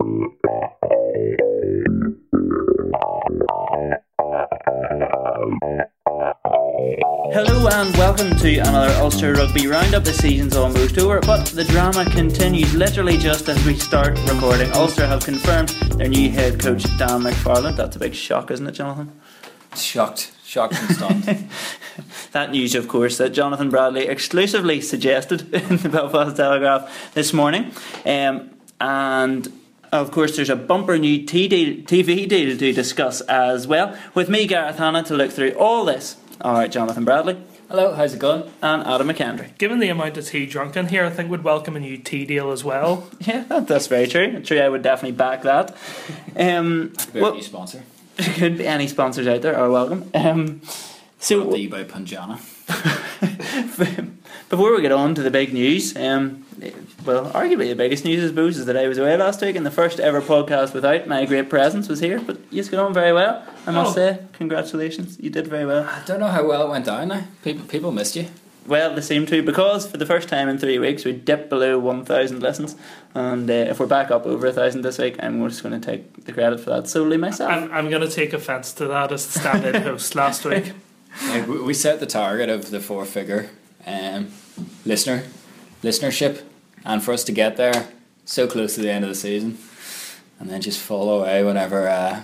Hello and welcome to another Ulster Rugby Roundup. The season's almost over, but the drama continues literally just as we start recording. Ulster have confirmed their new head coach Dan McFarland. That's a big shock, isn't it, Jonathan? Shocked, shocked and stunned. that news, of course, that Jonathan Bradley exclusively suggested in the Belfast Telegraph this morning. Um, and of course, there's a bumper new TV deal to discuss as well. With me, Gareth Hanna, to look through all this. All right, Jonathan Bradley. Hello, how's it going? And Adam McKendry. Given the amount of tea drunk in here, I think we'd welcome a new tea deal as well. Yeah, that's very true. True, I would definitely back that. Um, well, new sponsor. Could be any sponsors out there are welcome. Um, so, Brought to you by Punjana. Before we get on to the big news, um, well, arguably the biggest news, is Booze is that I was away last week and the first ever podcast without my great presence was here. But you got on very well, I must oh. say. Congratulations, you did very well. I don't know how well it went down now. People, people missed you. Well, they seem to because for the first time in three weeks we dipped below 1,000 listens, and uh, if we're back up over a thousand this week, I'm just going to take the credit for that solely myself. I'm, I'm going to take offence to that as the stand-in host last week. Yeah, we set the target of the four-figure um, listener listenership, and for us to get there so close to the end of the season, and then just fall away whenever uh,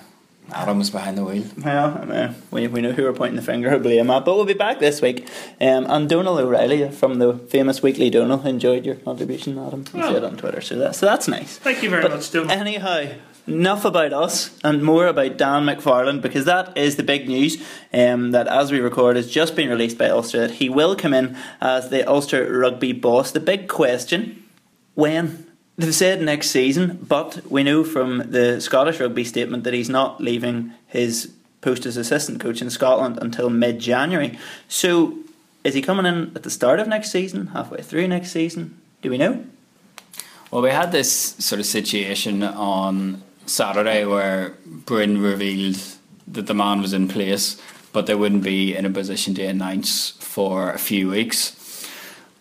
Adam was behind the wheel. Well, I mean, we, we know who we're pointing the finger at blame at, but we'll be back this week. Um, and Donal O'Reilly from the famous Weekly Donal enjoyed your contribution, Adam. You oh. said on Twitter, so, that, so that's nice. Thank you very but much, Donal. Anyhow, enough about us and more about Dan McFarland because that is the big news um, that as we record has just been released by Ulster that he will come in as the Ulster rugby boss. The big question when? They've said next season, but we know from the Scottish rugby statement that he's not leaving his post as assistant coach in Scotland until mid January. So is he coming in at the start of next season, halfway through next season? Do we know? Well, we had this sort of situation on Saturday where Bryn revealed that the man was in place, but they wouldn't be in a position to announce for a few weeks.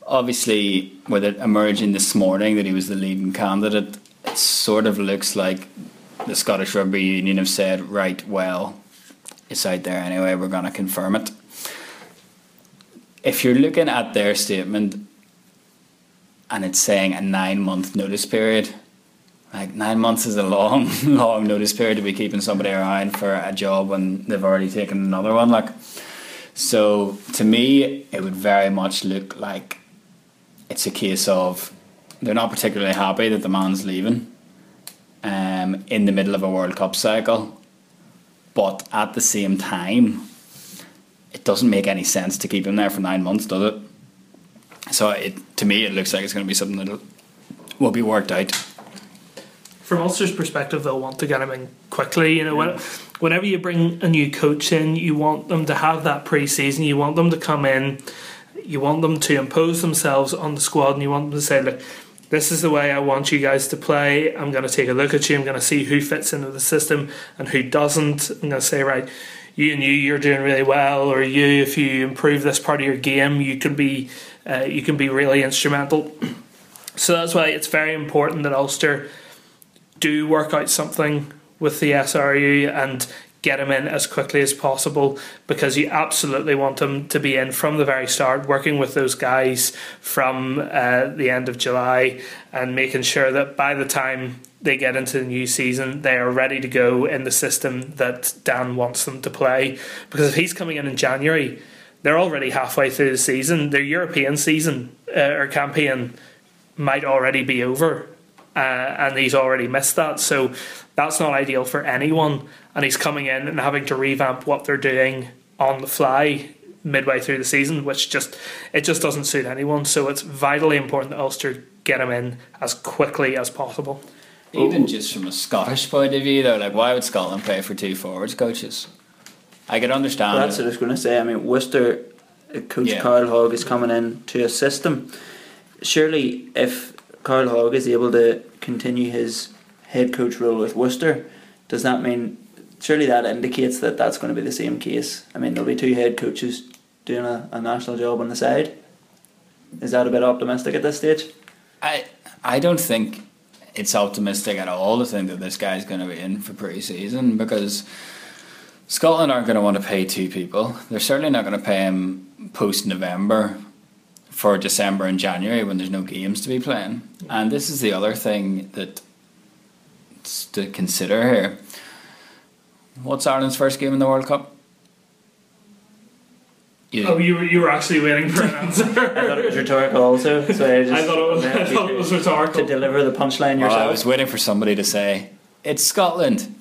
Obviously, with it emerging this morning that he was the leading candidate, it sort of looks like the Scottish Rugby Union have said, right, well, it's out there anyway, we're going to confirm it. If you're looking at their statement and it's saying a nine month notice period, like nine months is a long, long notice period to be keeping somebody around for a job when they've already taken another one. Like, so to me, it would very much look like it's a case of they're not particularly happy that the man's leaving um, in the middle of a World Cup cycle, but at the same time, it doesn't make any sense to keep him there for nine months, does it? So it to me, it looks like it's going to be something that will be worked out from Ulster's perspective, they'll want to get him in quickly. You know, when, whenever you bring a new coach in, you want them to have that pre-season. You want them to come in. You want them to impose themselves on the squad, and you want them to say, "Look, this is the way I want you guys to play. I'm going to take a look at you. I'm going to see who fits into the system and who doesn't. I'm going to say, right, you and you, you're doing really well, or you, if you improve this part of your game, you can be, uh, you can be really instrumental." So that's why it's very important that Ulster do work out something with the SRU and get him in as quickly as possible because you absolutely want him to be in from the very start, working with those guys from uh, the end of July and making sure that by the time they get into the new season, they are ready to go in the system that Dan wants them to play. Because if he's coming in in January, they're already halfway through the season. Their European season uh, or campaign might already be over uh, and he's already missed that. So that's not ideal for anyone. And he's coming in and having to revamp what they're doing on the fly midway through the season, which just it just doesn't suit anyone. So it's vitally important that Ulster get him in as quickly as possible. Even just from a Scottish point of view, though, like why would Scotland pay for two forwards coaches? I can understand. Well, that's what I was going to say. I mean, Worcester uh, coach yeah. Carl Hogg is coming in to assist them. Surely, if Carl Hogg is able to continue his head coach role with Worcester, does that mean surely that indicates that that's going to be the same case? I mean, there'll be two head coaches doing a, a national job on the side. Is that a bit optimistic at this stage? I I don't think it's optimistic at all to think that this guy's going to be in for pre-season because Scotland aren't going to want to pay two people. They're certainly not going to pay him post November for December and January when there's no games to be playing. And this is the other thing that to consider here. What's Ireland's first game in the World Cup? You, oh, you were, you were actually waiting for an answer. I thought it was rhetorical also, so I just I thought it was, I thought it was rhetorical. To deliver the punchline yourself. Well, I was waiting for somebody to say, it's Scotland.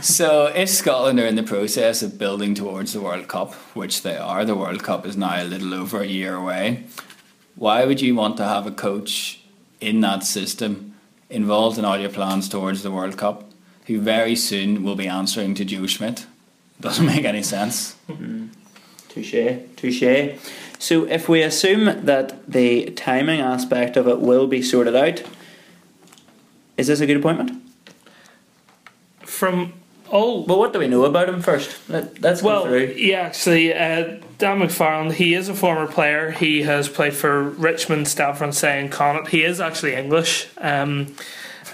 So if Scotland are in the process of building towards the World Cup, which they are, the World Cup is now a little over a year away, why would you want to have a coach in that system involved in all your plans towards the World Cup who very soon will be answering to Joe Schmidt? Doesn't make any sense. Mm-hmm. Touche, touche. So, if we assume that the timing aspect of it will be sorted out, is this a good appointment? From all. Well, what do we know about him first? Let, us well, go through. yeah, actually, uh, Dan McFarland, he is a former player. He has played for Richmond, Francais, and Connacht. He is actually English. Um,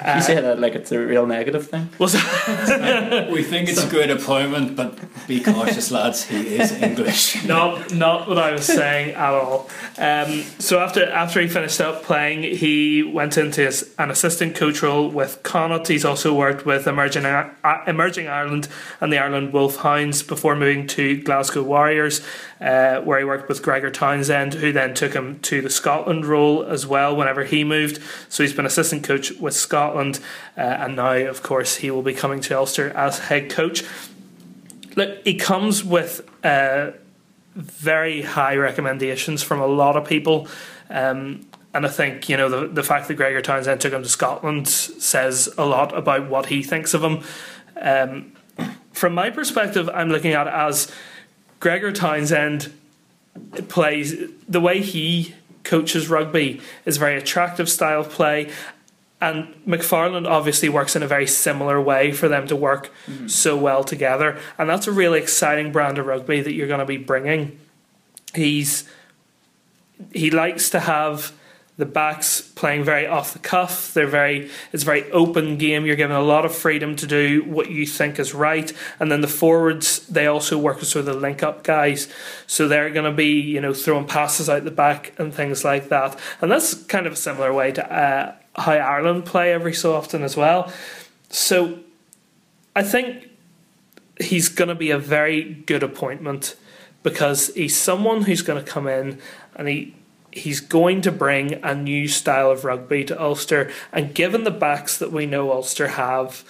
uh, you say that like it's a real negative thing. Was we think it's a good appointment, but be cautious, lads. He is English. not, not what I was saying at all. Um, so after after he finished up playing, he went into his, an assistant coach role with Connacht. He's also worked with Emerging uh, Emerging Ireland and the Ireland Wolfhounds before moving to Glasgow Warriors uh, where he worked with Gregor Townsend, who then took him to the Scotland role as well whenever he moved. So he's been assistant coach with Scotland, uh, and now, of course, he will be coming to Ulster as head coach. Look, he comes with uh, very high recommendations from a lot of people. Um, and I think you know the the fact that Gregor Townsend took him to Scotland says a lot about what he thinks of him. Um, from my perspective, I'm looking at it as Gregor Townsend plays the way he coaches rugby is a very attractive style of play. And McFarland obviously works in a very similar way for them to work mm-hmm. so well together. And that's a really exciting brand of rugby that you're going to be bringing. He's he likes to have the backs playing very off the cuff. They're very it's a very open game. You're given a lot of freedom to do what you think is right. And then the forwards they also work as sort of the link up guys. So they're going to be you know throwing passes out the back and things like that. And that's kind of a similar way to uh, how Ireland play every so often as well. So I think he's going to be a very good appointment because he's someone who's going to come in and he he's going to bring a new style of rugby to Ulster. And given the backs that we know Ulster have,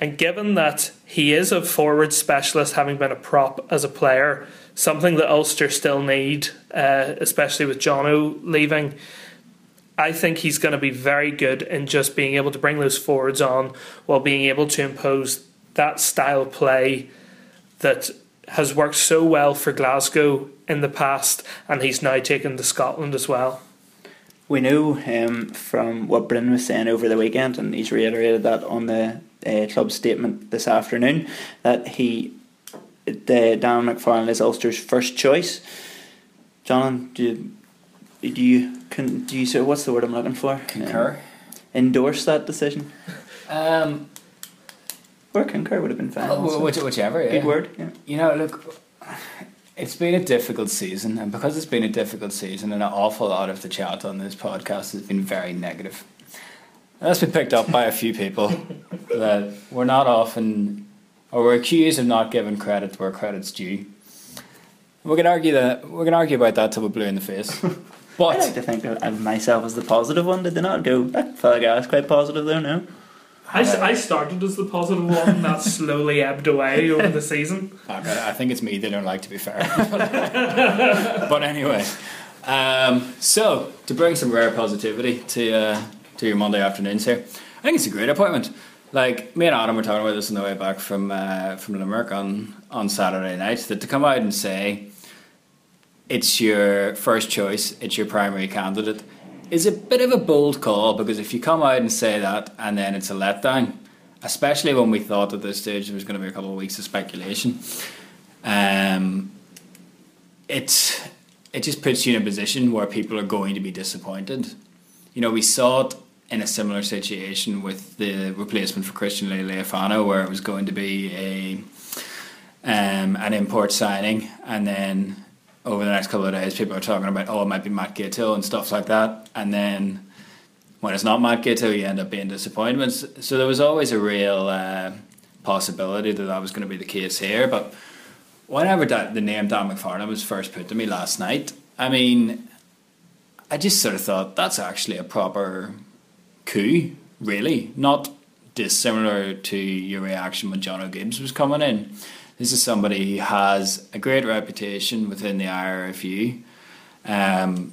and given that he is a forward specialist, having been a prop as a player, something that Ulster still need, uh, especially with Jono leaving. I think he's going to be very good in just being able to bring those forwards on while being able to impose that style play that has worked so well for Glasgow in the past, and he's now taken to Scotland as well. We know um, from what Bryn was saying over the weekend, and he's reiterated that on the uh, club statement this afternoon, that he, the Dan McFarland is Ulster's first choice. John, do you, do you can do you so? What's the word I'm looking for? Concur. Um, endorse that decision. Um, or concur would have been fine. Oh, whichever, yeah. Good word. Yeah. You know, look, it's been a difficult season, and because it's been a difficult season, and an awful lot of the chat on this podcast has been very negative. That's been picked up by a few people that we're not often, or we're accused of not giving credit where credit's due. We can argue that we can argue about that till we're blue in the face. But I like to think of myself as the positive one. Did they not go? That fella guy is quite positive, though. No. I, I started as the positive one that slowly ebbed away over the season. I think it's me they don't like to be fair. but anyway, um, so to bring some rare positivity to uh, to your Monday afternoons here, I think it's a great appointment. Like me and Adam were talking about this on the way back from uh, from Limerick on on Saturday night. That to come out and say it's your first choice, it's your primary candidate is a bit of a bold call because if you come out and say that and then it's a letdown, especially when we thought at this stage there was going to be a couple of weeks of speculation, um, it it just puts you in a position where people are going to be disappointed. You know, we saw it in a similar situation with the replacement for Christian Leali'ifano, where it was going to be a um, an import signing, and then over the next couple of days, people are talking about oh, it might be Matt Giteau and stuff like that, and then when it's not Matt Giteau, you end up being disappointments. So there was always a real uh, possibility that that was going to be the case here, but whenever that, the name Dan McFarland was first put to me last night, I mean, I just sort of thought that's actually a proper coup, really, not dissimilar to your reaction when Jono Gibbs was coming in. This is somebody who has a great reputation within the IRFU. Um,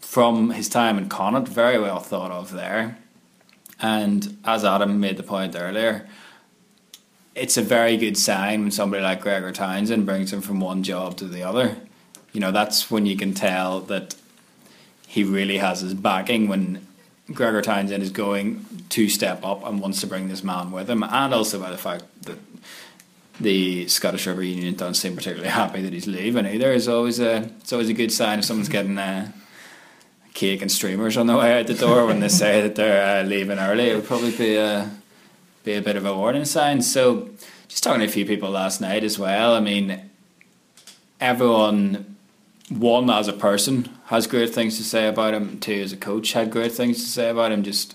from his time in Connacht, very well thought of there. And as Adam made the point earlier, it's a very good sign when somebody like Gregor Townsend brings him from one job to the other. You know, that's when you can tell that he really has his backing when Gregor Townsend is going to step up and wants to bring this man with him, and also by the fact that the Scottish Rugby Union don't seem particularly happy that he's leaving either. Is always a it's always a good sign if someone's getting a cake and streamers on the way out the door when they say that they're uh, leaving early. It would probably be a be a bit of a warning sign. So, just talking to a few people last night as well. I mean, everyone, one as a person, has great things to say about him. Two as a coach, had great things to say about him. Just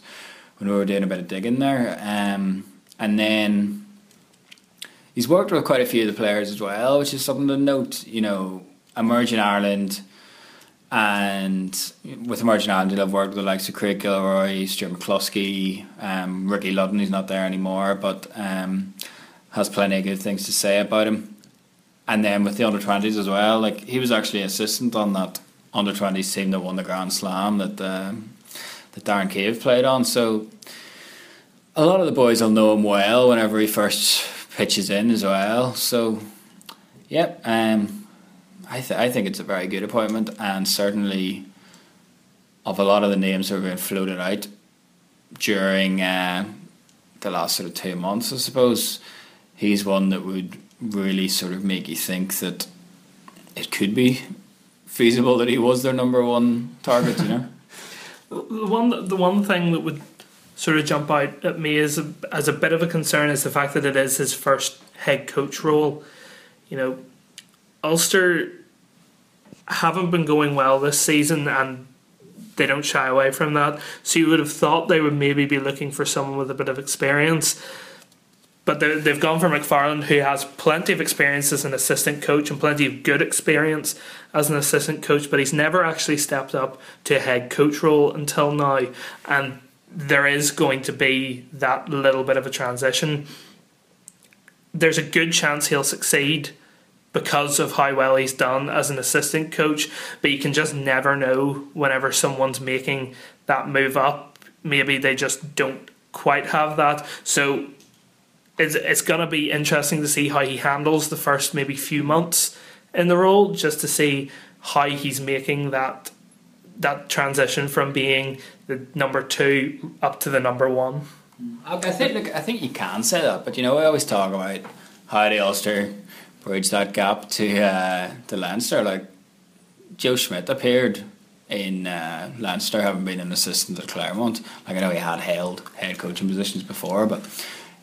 when we were doing a bit of digging there, um, and then he's worked with quite a few of the players as well, which is something to note. You know, emerging Ireland and with Emerging Ireland, I've worked with the likes of Craig Gilroy, Stuart McCloskey, um, Ricky Lutton, he's not there anymore, but um, has plenty of good things to say about him. And then with the under 20s as well, like he was actually assistant on that under 20s team that won the Grand Slam that, um, that Darren Cave played on. So a lot of the boys will know him well whenever he first pitches in as well. So, yep. Um, I, th- I think it's a very good appointment, and certainly of a lot of the names that have been floated out during uh, the last sort of two months, I suppose he's one that would really sort of make you think that it could be feasible that he was their number one target. You know, the one the one thing that would sort of jump out at me as a, as a bit of a concern is the fact that it is his first head coach role. You know, Ulster haven't been going well this season and they don't shy away from that. So you would have thought they would maybe be looking for someone with a bit of experience. But they've gone for McFarland, who has plenty of experience as an assistant coach and plenty of good experience as an assistant coach, but he's never actually stepped up to a head coach role until now. And there is going to be that little bit of a transition. There's a good chance he'll succeed because of how well he's done as an assistant coach, but you can just never know whenever someone's making that move up. Maybe they just don't quite have that. So it's, it's going to be interesting to see how he handles the first maybe few months in the role, just to see how he's making that that transition from being the number two up to the number one. I think look, I think you can say that, but you know we always talk about how the Ulster bridge that gap to uh, to Leinster. Like Joe Schmidt appeared in uh, Leinster, having been an assistant at Clermont. Like I know he had held head coaching positions before, but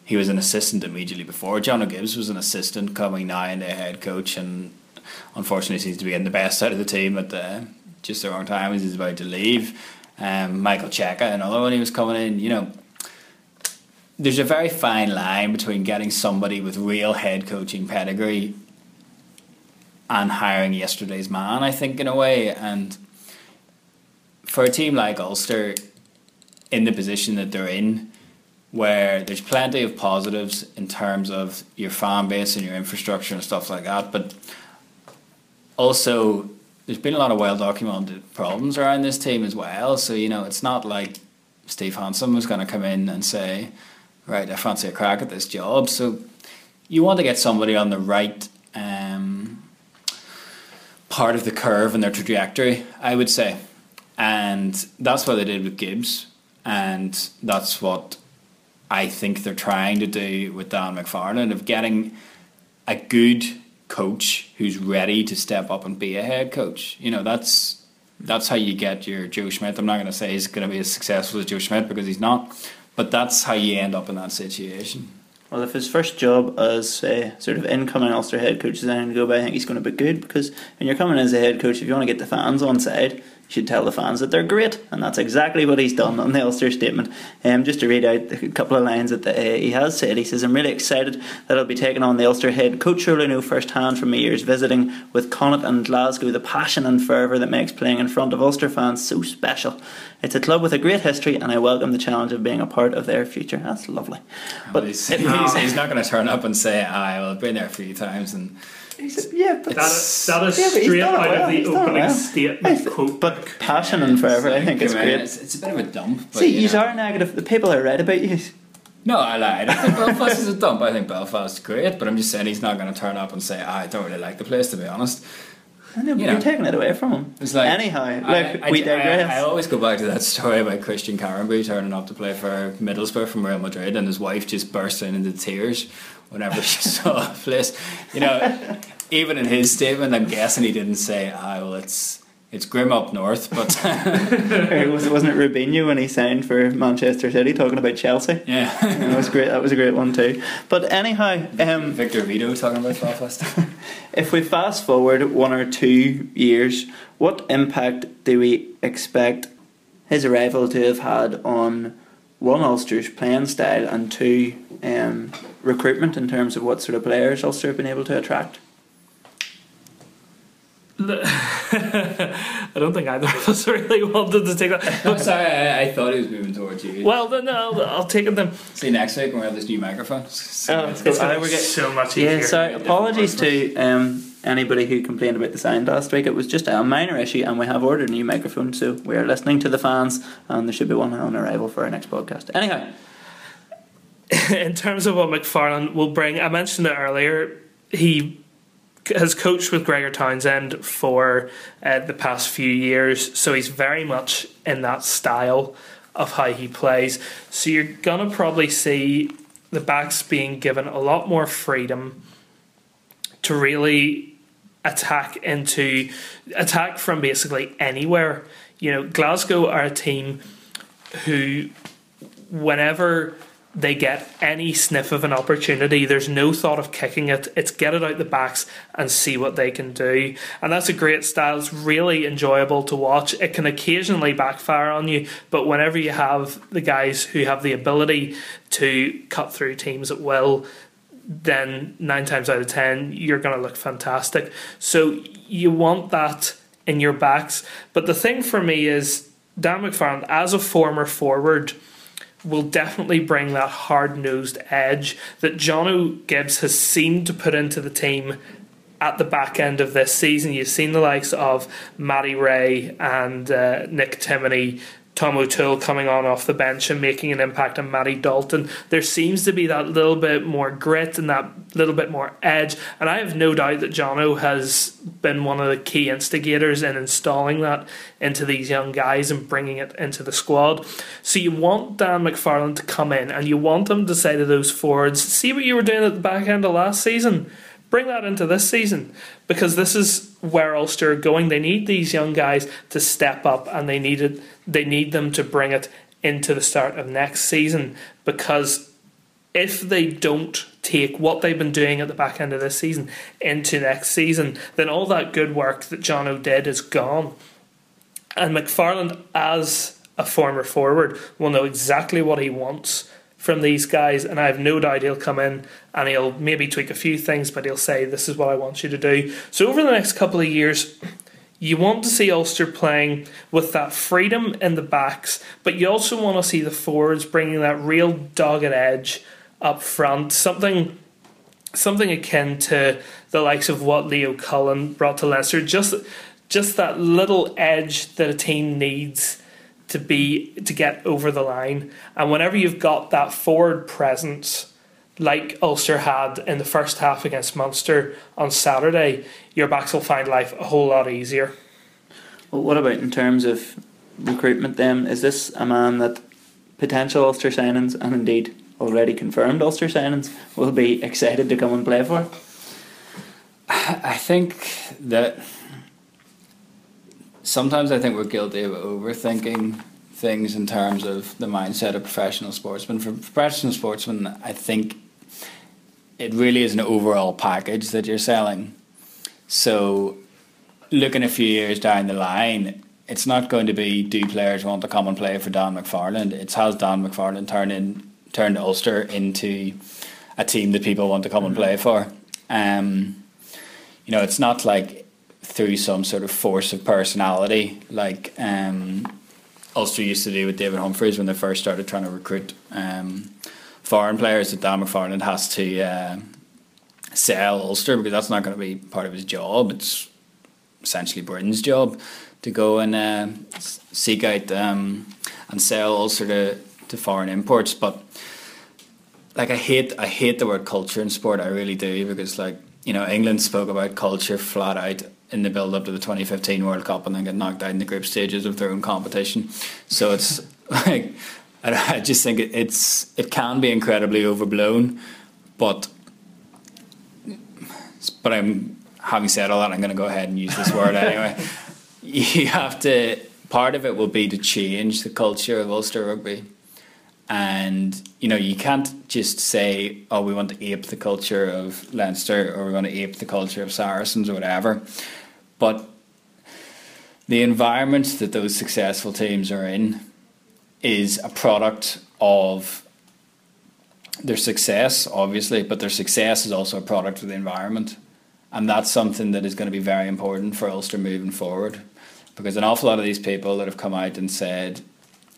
he was an assistant immediately before. Jono Gibbs was an assistant coming now into head coach, and unfortunately seems to be getting the best out of the team at the just the wrong time as he's about to leave. Um, Michael Cheika, another one he was coming in. You know, there's a very fine line between getting somebody with real head coaching pedigree and hiring yesterday's man, I think, in a way. And for a team like Ulster, in the position that they're in, where there's plenty of positives in terms of your fan base and your infrastructure and stuff like that, but also there's been a lot of well documented problems around this team as well. So, you know, it's not like Steve Hansen was going to come in and say, right, I fancy a crack at this job. So you want to get somebody on the right um, part of the curve and their trajectory, I would say. And that's what they did with Gibbs. And that's what I think they're trying to do with Dan McFarland of getting a good coach who's ready to step up and be a head coach. You know, that's that's how you get your Joe Schmidt. I'm not going to say he's going to be as successful as Joe Schmidt because he's not, but that's how you end up in that situation. Well, if his first job as a sort of incoming Ulster head coach is anything to go by, I think he's going to be good because when you're coming as a head coach, if you want to get the fans on side, should tell the fans that they're great, and that's exactly what he's done on the Ulster statement. Um, just to read out a couple of lines that the, uh, he has said, he says, "I'm really excited that I'll be taking on the Ulster head coach. I know firsthand from my years visiting with Connacht and Glasgow the passion and fervour that makes playing in front of Ulster fans so special. It's a club with a great history, and I welcome the challenge of being a part of their future. That's lovely. But he's, he's, he's not going to turn up and say, "I will have been there a few times." And said, yeah, but that is, that is yeah, straight out well. of the He's opening well. statement Th- quote. But passion and fervour, I think it's great. It's, it's a bit of a dump. But, See, you you know. are negative. The people are right about you. No, I lied. I think Belfast is a dump. I think Belfast is great, but I'm just saying he's not going to turn up and say, "Ah, "I don't really like the place," to be honest. I know, but You you're know. taking it away from him. It's like Anyhow, I- look, I, we digress. I, I always go back to that story about Christian Karembeu turning up to play for Middlesbrough from Real Madrid, and his wife just bursting into tears whenever she saw a place. You know, even in his statement, I'm guessing he didn't say, "Ah, well, it's it's grim up north," but Or was, wasn't it Robinho when he signed for Manchester City talking about Chelsea? yeah, that was great. That was a great one too. But anyhow, um, Victor Vito talking about Belfast. if we fast forward one or two years, what impact do we expect his arrival to have had on one Ulster's playing style and two um, recruitment in terms of what sort of players Ulster have been able to attract? I don't think either of us really wanted to take that. I'm sorry, I, I thought he was moving towards you. Well, then no, I'll take it then. See you next week when we have this new microphone. Oh, It's gonna we're be get- so much easier. Yeah, sorry. Apologies to um, anybody who complained about the sound last week. It was just a minor issue, and we have ordered a new microphone, so we are listening to the fans, and there should be one on arrival for our next podcast. Anyhow, in terms of what McFarland will bring, I mentioned it earlier. He has coached with Gregor Townsend for uh, the past few years, so he's very much in that style of how he plays. So you're gonna probably see the backs being given a lot more freedom to really attack into attack from basically anywhere. You know, Glasgow are a team who whenever they get any sniff of an opportunity, there's no thought of kicking it. It's get it out the backs and see what they can do. And that's a great style. It's really enjoyable to watch. It can occasionally backfire on you, but whenever you have the guys who have the ability to cut through teams at will, then nine times out of ten, you're going to look fantastic. So you want that in your backs. But the thing for me is, Dan McFarland, as a former forward, will definitely bring that hard nosed edge that Jono Gibbs has seemed to put into the team at the back end of this season. You've seen the likes of Matty Rea and uh, Nick Timoney. Tom O'Toole coming on off the bench and making an impact on Matty Dalton. There seems to be that little bit more grit and that little bit more edge. And I have no doubt that Jono has been one of the key instigators in installing that into these young guys and bringing it into the squad. So you want Dan McFarland to come in and you want him to say to those forwards, see what you were doing at the back end of last season? Bring that into this season because this is where Ulster are going. They need these young guys to step up and they need it, they need them to bring it into the start of next season because if they don't take what they've been doing at the back end of this season into next season, then all that good work that Jono did is gone. And McFarland, as a former forward, will know exactly what he wants from these guys, and I have no doubt he'll come in and he'll maybe tweak a few things, but he'll say, This is what I want you to do. So, over the next couple of years, you want to see Ulster playing with that freedom in the backs, but you also want to see the forwards bringing that real dogged edge up front, something something akin to the likes of what Leo Cullen brought to Leicester. Just just that little edge that a team needs to be to get over the line. And whenever you've got that forward presence like Ulster had in the first half against Munster on Saturday, your backs will find life a whole lot easier. well, what about in terms of recruitment? Then is this a man that potential Ulster signings and indeed already confirmed Ulster signings will be excited to come and play for? I think that sometimes I think we're guilty of overthinking things in terms of the mindset of professional sportsmen. For professional sportsmen, I think it really is an overall package that you're selling. So, looking a few years down the line, it's not going to be do players want to come and play for Don McFarland. It's has Don McFarland turned in turned Ulster into a team that people want to come and play for. Um, you know, it's not like through some sort of force of personality like um, Ulster used to do with David Humphreys when they first started trying to recruit um, foreign players. That Dan McFarland has to uh, sell Ulster because that's not going to be part of his job. It's essentially Bryn's job to go and uh, seek out um, and sell Ulster to, to foreign imports. But like I hate I hate the word culture in sport. I really do because like you know England spoke about culture flat out in the build up to the 2015 World Cup and then get knocked out in the group stages of their own competition. So it's like I just think it's it can be incredibly overblown, but but I'm having said all that, I'm going to go ahead and use this word anyway. You have to. Part of it will be to change the culture of Ulster rugby, and you know you can't just say, "Oh, we want to ape the culture of Leinster," or "We want to ape the culture of Saracens," or whatever but the environment that those successful teams are in is a product of their success, obviously, but their success is also a product of the environment. And that's something that is going to be very important for Ulster moving forward. Because an awful lot of these people that have come out and said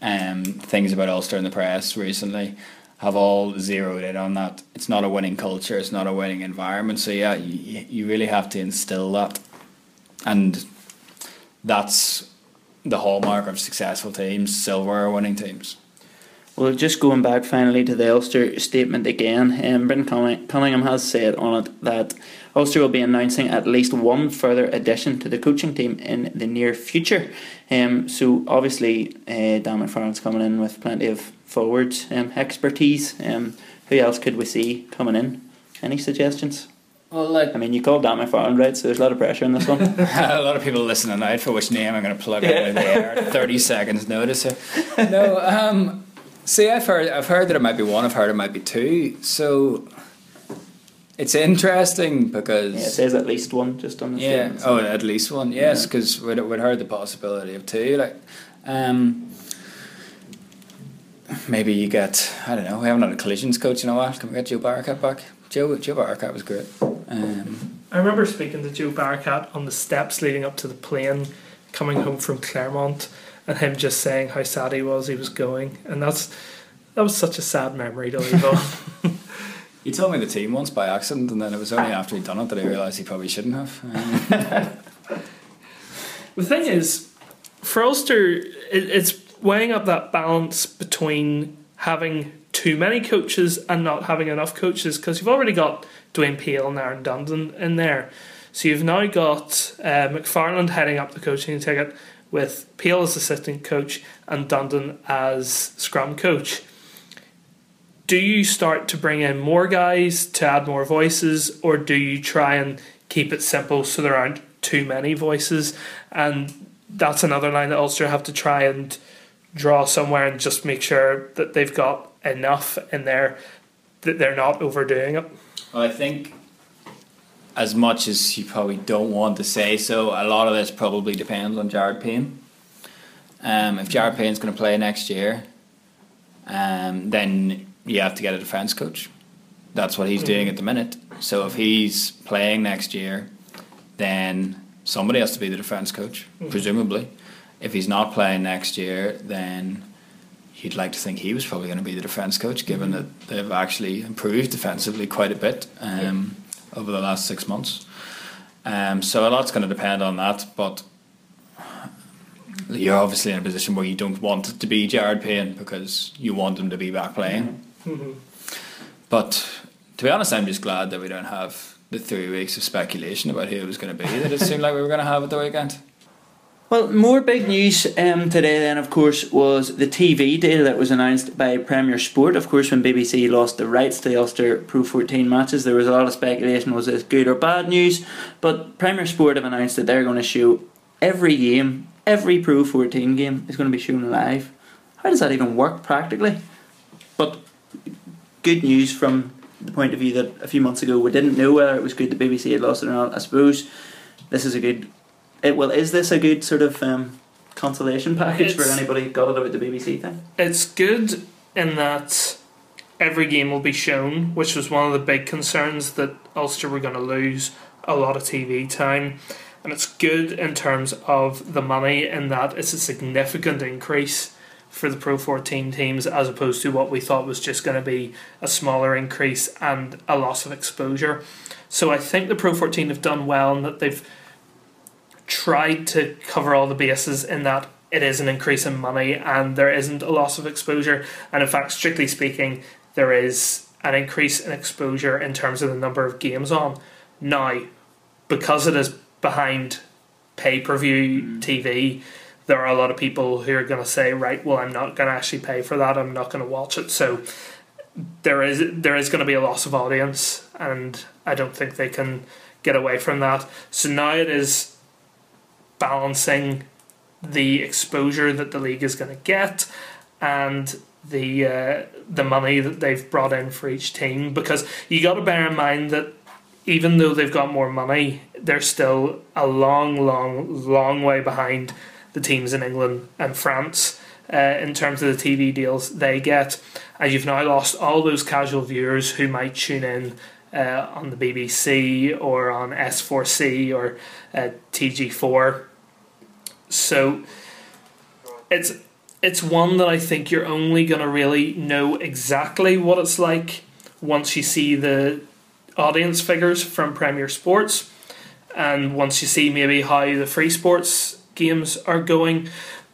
um, things about Ulster in the press recently have all zeroed in on that. It's not a winning culture, it's not a winning environment. So, yeah, you, you really have to instill that and that's the hallmark of successful teams, silver winning teams. Well, just going back finally to the Ulster statement again, um, Brendan Cunningham has said on it that Ulster will be announcing at least one further addition to the coaching team in the near future. Um, so obviously, uh, Dan McFarland's coming in with plenty of forwards um, expertise. Um, who else could we see coming in? Any suggestions? Well, like, I mean, you called down my phone, right? So there's a lot of pressure in this one. a lot of people listening tonight, for which name I'm going to plug yeah. out of the air. Thirty seconds notice here. No, um, see, I've heard, I've heard that it might be one. I've heard it might be two. So it's interesting because yeah, it says at least one just on the yeah. Oh, at least one. Yes, because yeah. we'd, we'd heard the possibility of two. Like, um, maybe you get I don't know. We haven't had a collisions coach in a while. Can we get Joe Barakat back? Joe Joe Barakat was great. Um, I remember speaking to Joe Barakat on the steps leading up to the plane, coming home from Clermont, and him just saying how sad he was he was going, and that's that was such a sad memory to leave on. He told me the team once by accident, and then it was only after he'd done it that I realised he probably shouldn't have. Um, the thing is, for Ulster, it, it's weighing up that balance between having too many coaches and not having enough coaches because you've already got Dwayne Peel and Aaron Dundon in there. So you've now got uh, McFarland heading up the coaching ticket with Peel as assistant coach and Dundon as scrum coach. Do you start to bring in more guys to add more voices, or do you try and keep it simple so there aren't too many voices? And that's another line that Ulster have to try and draw somewhere and just make sure that they've got enough in there that they're not overdoing it. Well, I think as much as you probably don't want to say so, a lot of this probably depends on Jared Payne. Um, if Jared Payne's going to play next year, um, then you have to get a defence coach. That's what he's mm-hmm. doing at the minute. So if he's playing next year, then somebody has to be the defence coach, mm-hmm. presumably. If he's not playing next year, then you'd like to think he was probably going to be the defence coach, given that they've actually improved defensively quite a bit um, yeah. over the last six months. Um, so a lot's going to depend on that, but you're obviously in a position where you don't want it to be Jared Payne because you want him to be back playing. Mm-hmm. But to be honest, I'm just glad that we don't have the three weeks of speculation about who it was going to be that it seemed like we were going to have at the weekend. Well, more big news um, today then, of course, was the TV deal that was announced by Premier Sport. Of course, when BBC lost the rights to the Ulster Pro 14 matches, there was a lot of speculation was this good or bad news? But Premier Sport have announced that they're going to show every game every Pro 14 game is going to be shown live. How does that even work practically? But good news from the point of view that a few months ago we didn't know whether it was good the BBC had lost it or not. I suppose this is a good. It well, is this a good sort of um, consolation package for It's- anybody got it about the BBC thing? It's good in that every game will be shown, which was one of the big concerns that Ulster were going to lose a lot of TV time. And it's good in terms of the money in that it's a significant increase for the Pro 14 teams as opposed to what we thought was just going to be a smaller increase and a loss of exposure. So I think the Pro 14 have done well in that they've tried to cover all the bases in that it is an increase in money and there isn't a loss of exposure. And in fact, strictly speaking, there is an increase in exposure in terms of the number of games on. Now, because it is behind pay per view mm. TV, there are a lot of people who are going to say, right, well, I'm not going to actually pay for that. I'm not going to watch it. So there is there is going to be a loss of audience, and I don't think they can get away from that. So now it is balancing the exposure that the league is going to get and the uh, the money that they've brought in for each team because you got to bear in mind that even though they've got more money they're still a long long long way behind the teams in England and France uh, in terms of the TV deals they get. And you've now lost all those casual viewers who might tune in uh, on the BBC or on S4C or uh, TG4 so it's it's one that I think you're only going to really know exactly what it's like once you see the audience figures from Premier Sports and once you see maybe how the free sports games are going.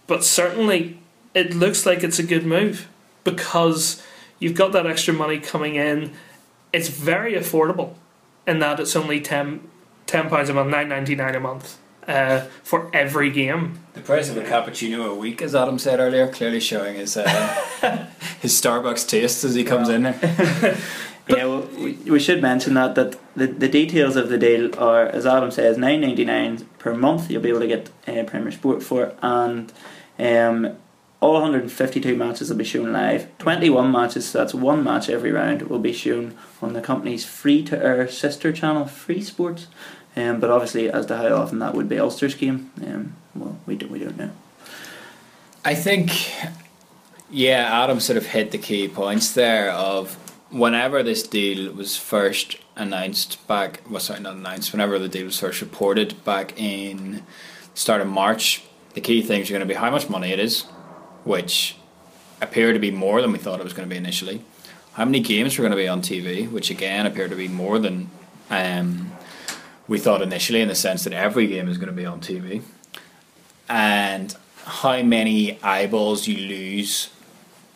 But certainly it looks like it's a good move because you've got that extra money coming in. It's very affordable in that it's only 10 pounds a month, nine ninety nine a month uh, for every game. The price of a cappuccino a week, as Adam said earlier, clearly showing his uh, his Starbucks taste as he comes in there. yeah, well, we, we should mention that that the, the details of the deal are, as Adam says, nine ninety nine per month. You'll be able to get uh, Premier Sport for, and um, all 152 matches will be shown live. 21 matches, so that's one match every round, will be shown on the company's free to air sister channel, Free Sports. Um, but obviously, as to how often that would be Ulster's game, um, well, we don't we don't know. I think, yeah, Adam sort of hit the key points there of whenever this deal was first announced back, well, sorry, not announced, whenever the deal was first reported back in start of March, the key things are going to be how much money it is, which appeared to be more than we thought it was going to be initially. How many games were going to be on TV, which again appeared to be more than um, we thought initially, in the sense that every game is going to be on TV, and how many eyeballs you lose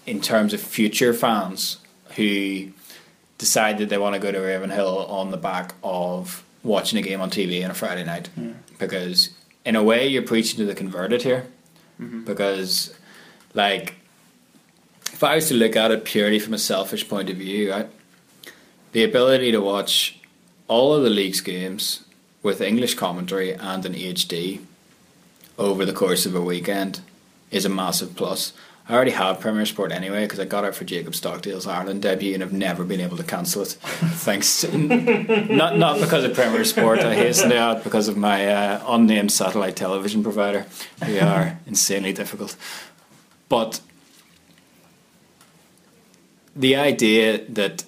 in terms of future fans who decide that they want to go to Ravenhill on the back of watching a game on TV on a Friday night. Because in a way, you're preaching to the converted here. Because, like, if I was to look at it purely from a selfish point of view, right, the ability to watch all of the league's games with English commentary and an HD over the course of a weekend is a massive plus. I already have Premier Sport anyway because I got it for Jacob Stockdale's Ireland debut and I've never been able to cancel it. Thanks, to, not not because of Premier Sport. I hasten to add because of my uh, unnamed satellite television provider. They are insanely difficult, but the idea that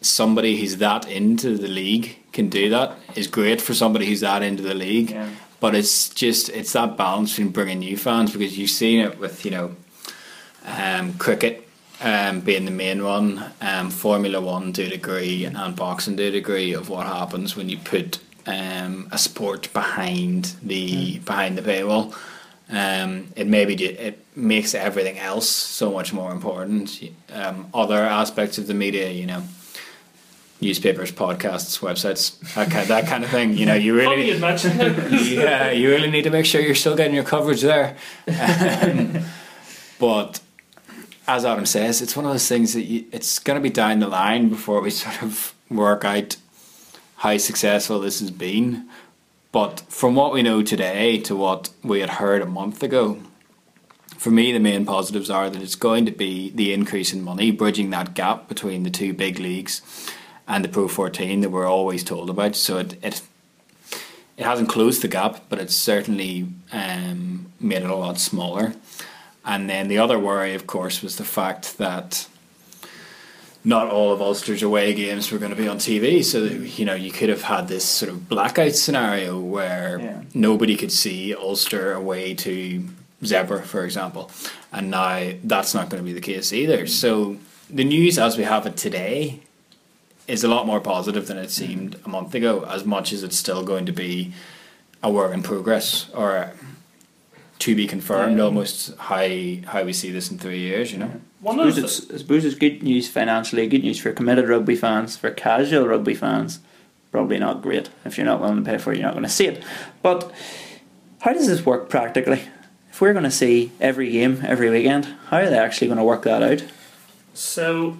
somebody who's that into the league can do that is great for somebody who's that into the league. Yeah. But it's just it's that balance between bringing new fans because you've seen it with you know um, cricket um, being the main one, um, Formula One to a degree, and boxing to a degree of what happens when you put um, a sport behind the behind the paywall. Um, it maybe it makes everything else so much more important. Um, other aspects of the media, you know, newspapers, podcasts, websites, that kind, that kind of thing. You know, you really you'd mention it. yeah, you really need to make sure you're still getting your coverage there. Um, but as Adam says, it's one of those things that you, it's going to be down the line before we sort of work out how successful this has been. But from what we know today to what we had heard a month ago, for me, the main positives are that it's going to be the increase in money, bridging that gap between the two big leagues and the Pro 14 that we're always told about. So it it, it hasn't closed the gap, but it's certainly um, made it a lot smaller. And then the other worry, of course, was the fact that not all of Ulster's away games were going to be on TV. So that, you know you could have had this sort of blackout scenario where Yeah. nobody could see Ulster away to Zebre, for example, and now that's not going to be the case either. Mm. So the news as we have it today is a lot more positive than it mm. seemed a month ago. As much as it's still going to be a work in progress or to be confirmed, Yeah. almost how how we see this in three years. You know. One I suppose, it's, I suppose it's good news financially, good news for committed rugby fans, for casual rugby fans. Probably not great. If you're not willing to pay for it, you're not going to see it. But how does this work practically? If we're going to see every game every weekend, how are they actually going to work that out? So,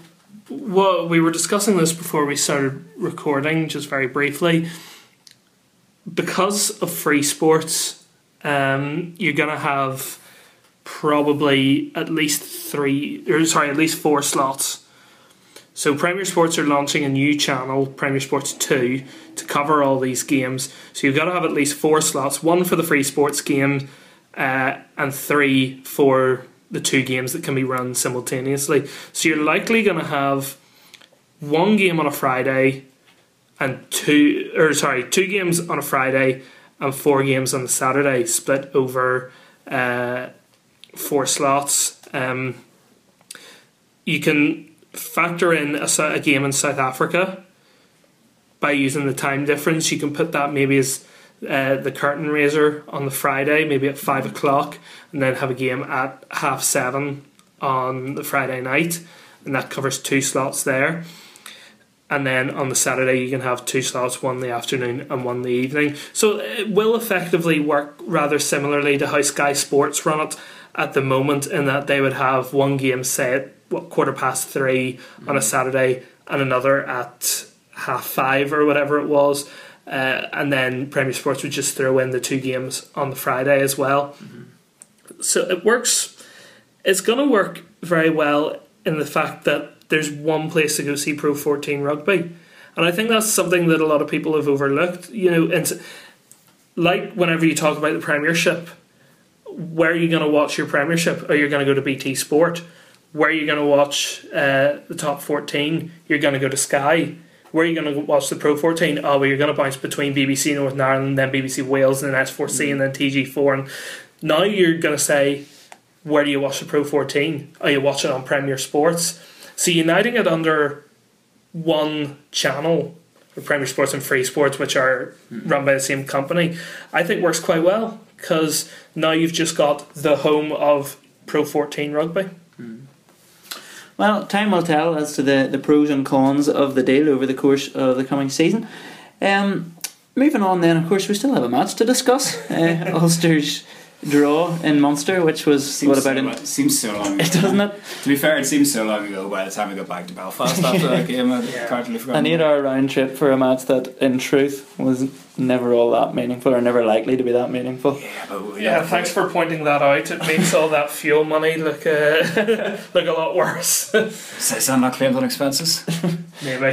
well, we were discussing this before we started recording, just very briefly. Because of free sports, um, you're going to have probably at least three, or sorry, at least four slots. So, Premier Sports are launching a new channel, Premier Sports 2, to cover all these games. So, you've got to have at least four slots one for the free sports game, uh, and three for the two games that can be run simultaneously. So you're likely going to have one game on a Friday and two, or sorry, two games on a Friday and four games on the Saturday, split over uh, four slots. Um, you can factor in a game in South Africa by using the time difference. You can put that maybe as uh, the curtain raiser on the Friday, maybe at five o'clock, and then have a game at half seven on the Friday night, and that covers two slots there. And then on the Saturday, you can have two slots, one in the afternoon and one in the evening. So it will effectively work rather similarly to how Sky Sports run it at the moment, in that they would have one game, say at what, quarter past three on a Saturday, and another at half five or whatever it was. Uh, and then Premier Sports would just throw in the two games on the Friday as well. So it works. It's going to work very well in the fact that there's one place to go see Pro 14 rugby. And I think that's something that a lot of people have overlooked. You know, and like whenever you talk about the Premiership, where are you going to watch your Premiership? Are you going to go to BT Sport? Where are you going to watch uh, the top 14? You're going to go to Sky. Where are you going to watch the Pro 14? Oh, well, you're going to bounce between BBC Northern Ireland, then BBC Wales, and then S4C, and then TG4. And now you're going to say, where do you watch the Pro 14? Are you watching on Premier Sports? So uniting it under one channel, Premier Sports and Free Sports, which are run by the same company, I think works quite well because now you've just got the home of Pro 14 rugby. Well, time will tell as to the, the pros and cons of the deal over the course of the coming season. Um, moving on, then, of course, we still have a match to discuss. Uh, Ulster's draw in Munster, which was what about so, in, it seems so long. it ago. doesn't it? To be fair, it seems so long ago. By the time we got back to Belfast after that game, I'd Yeah. practically forgotten. An eight-hour round trip for a match that, in truth, was never all that meaningful, or never likely to be that meaningful. Yeah, but Yeah, thanks for pointing that out. It makes all that fuel money look uh, look a lot worse. Is that not claimed on expenses? Maybe.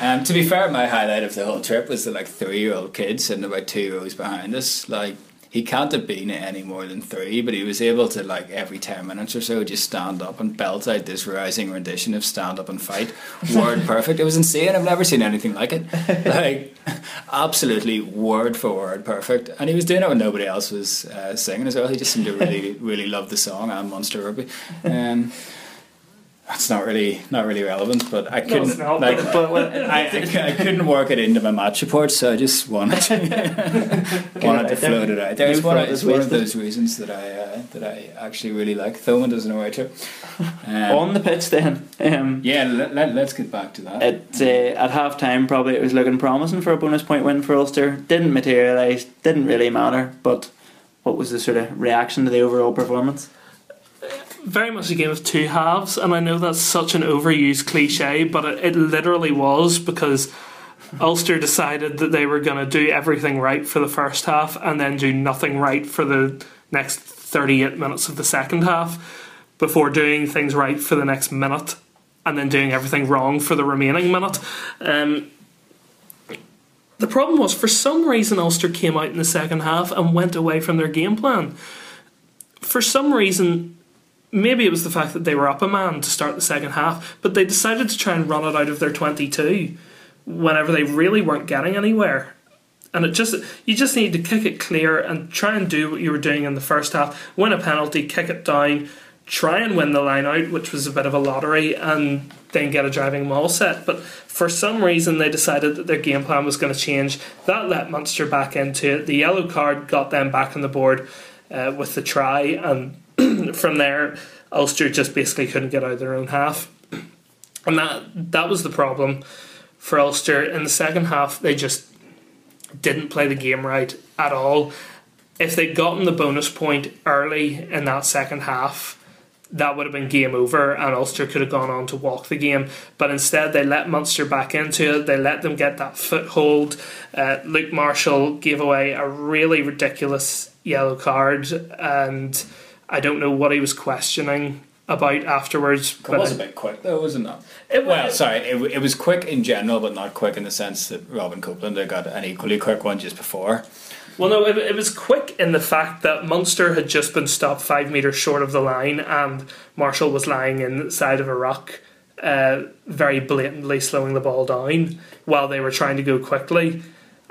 Um, to be fair, my highlight of the whole trip was the like three-year-old kid sitting about two rows behind us. Like he can't have been any more than three, but he was able to like every ten minutes or so just stand up and belt out this rousing rendition of "Stand Up and Fight." Word perfect. It was insane. I've never seen anything like it. Like absolutely word for word perfect. And he was doing it when nobody else was uh, singing as well. He just seemed to really, really love the song and Munster Rugby. Um, that's not really not really relevant, but I couldn't it's not, like but- But I, I, I couldn't work it into my match report, so I just wanted to wanted to float it out there. It's one, of, thought it it's was one of those reasons that I uh, that I actually really like. Thoma doesn't know how. Um, on the pitch, then, um, yeah, let, let, let's get back to that. It, uh, at half time, probably it was looking promising for a bonus point win for Ulster. Didn't materialise, didn't really matter. But what was the sort of reaction to the overall performance? Very much a game of two halves, and I know that's such an overused cliche, but it, it literally was because Ulster decided that they were going to do everything right for the first half and then do nothing right for the next 38 minutes of the second half before doing things right for the next minute and then doing everything wrong for the remaining minute. Um, the problem was, for some reason, Ulster came out in the second half and went away from their game plan. For some reason, maybe it was the fact that they were up a man to start the second half, but they decided to try and run it out of their 22 whenever they really weren't getting anywhere. And it just you just need to kick it clear and try and do what you were doing in the first half. Win a penalty, kick it down, try and win the line out, which was a bit of a lottery, and then get a driving maul set. But for some reason, they decided that their game plan was going to change. That let Munster back into it. The yellow card got them back on the board uh, with the try, and from there, Ulster just basically couldn't get out of their own half. And that that was the problem for Ulster. In the second half, they just didn't play the game right at all. If they'd gotten the bonus point early in that second half, that would have been game over and Ulster could have gone on to walk the game. But instead, they let Munster back into it. They let them get that foothold. Uh, Luke Marshall gave away a really ridiculous yellow card, and I don't know what he was questioning about afterwards. It was a bit quick though, wasn't it? it well, sorry, it, it was quick in general, but not quick in the sense that Robin Copeland had got an equally quick one just before. Well, no, it, it was quick in the fact that Munster had just been stopped five metres short of the line, and Marshall was lying inside of a ruck, uh, very blatantly slowing the ball down while they were trying to go quickly.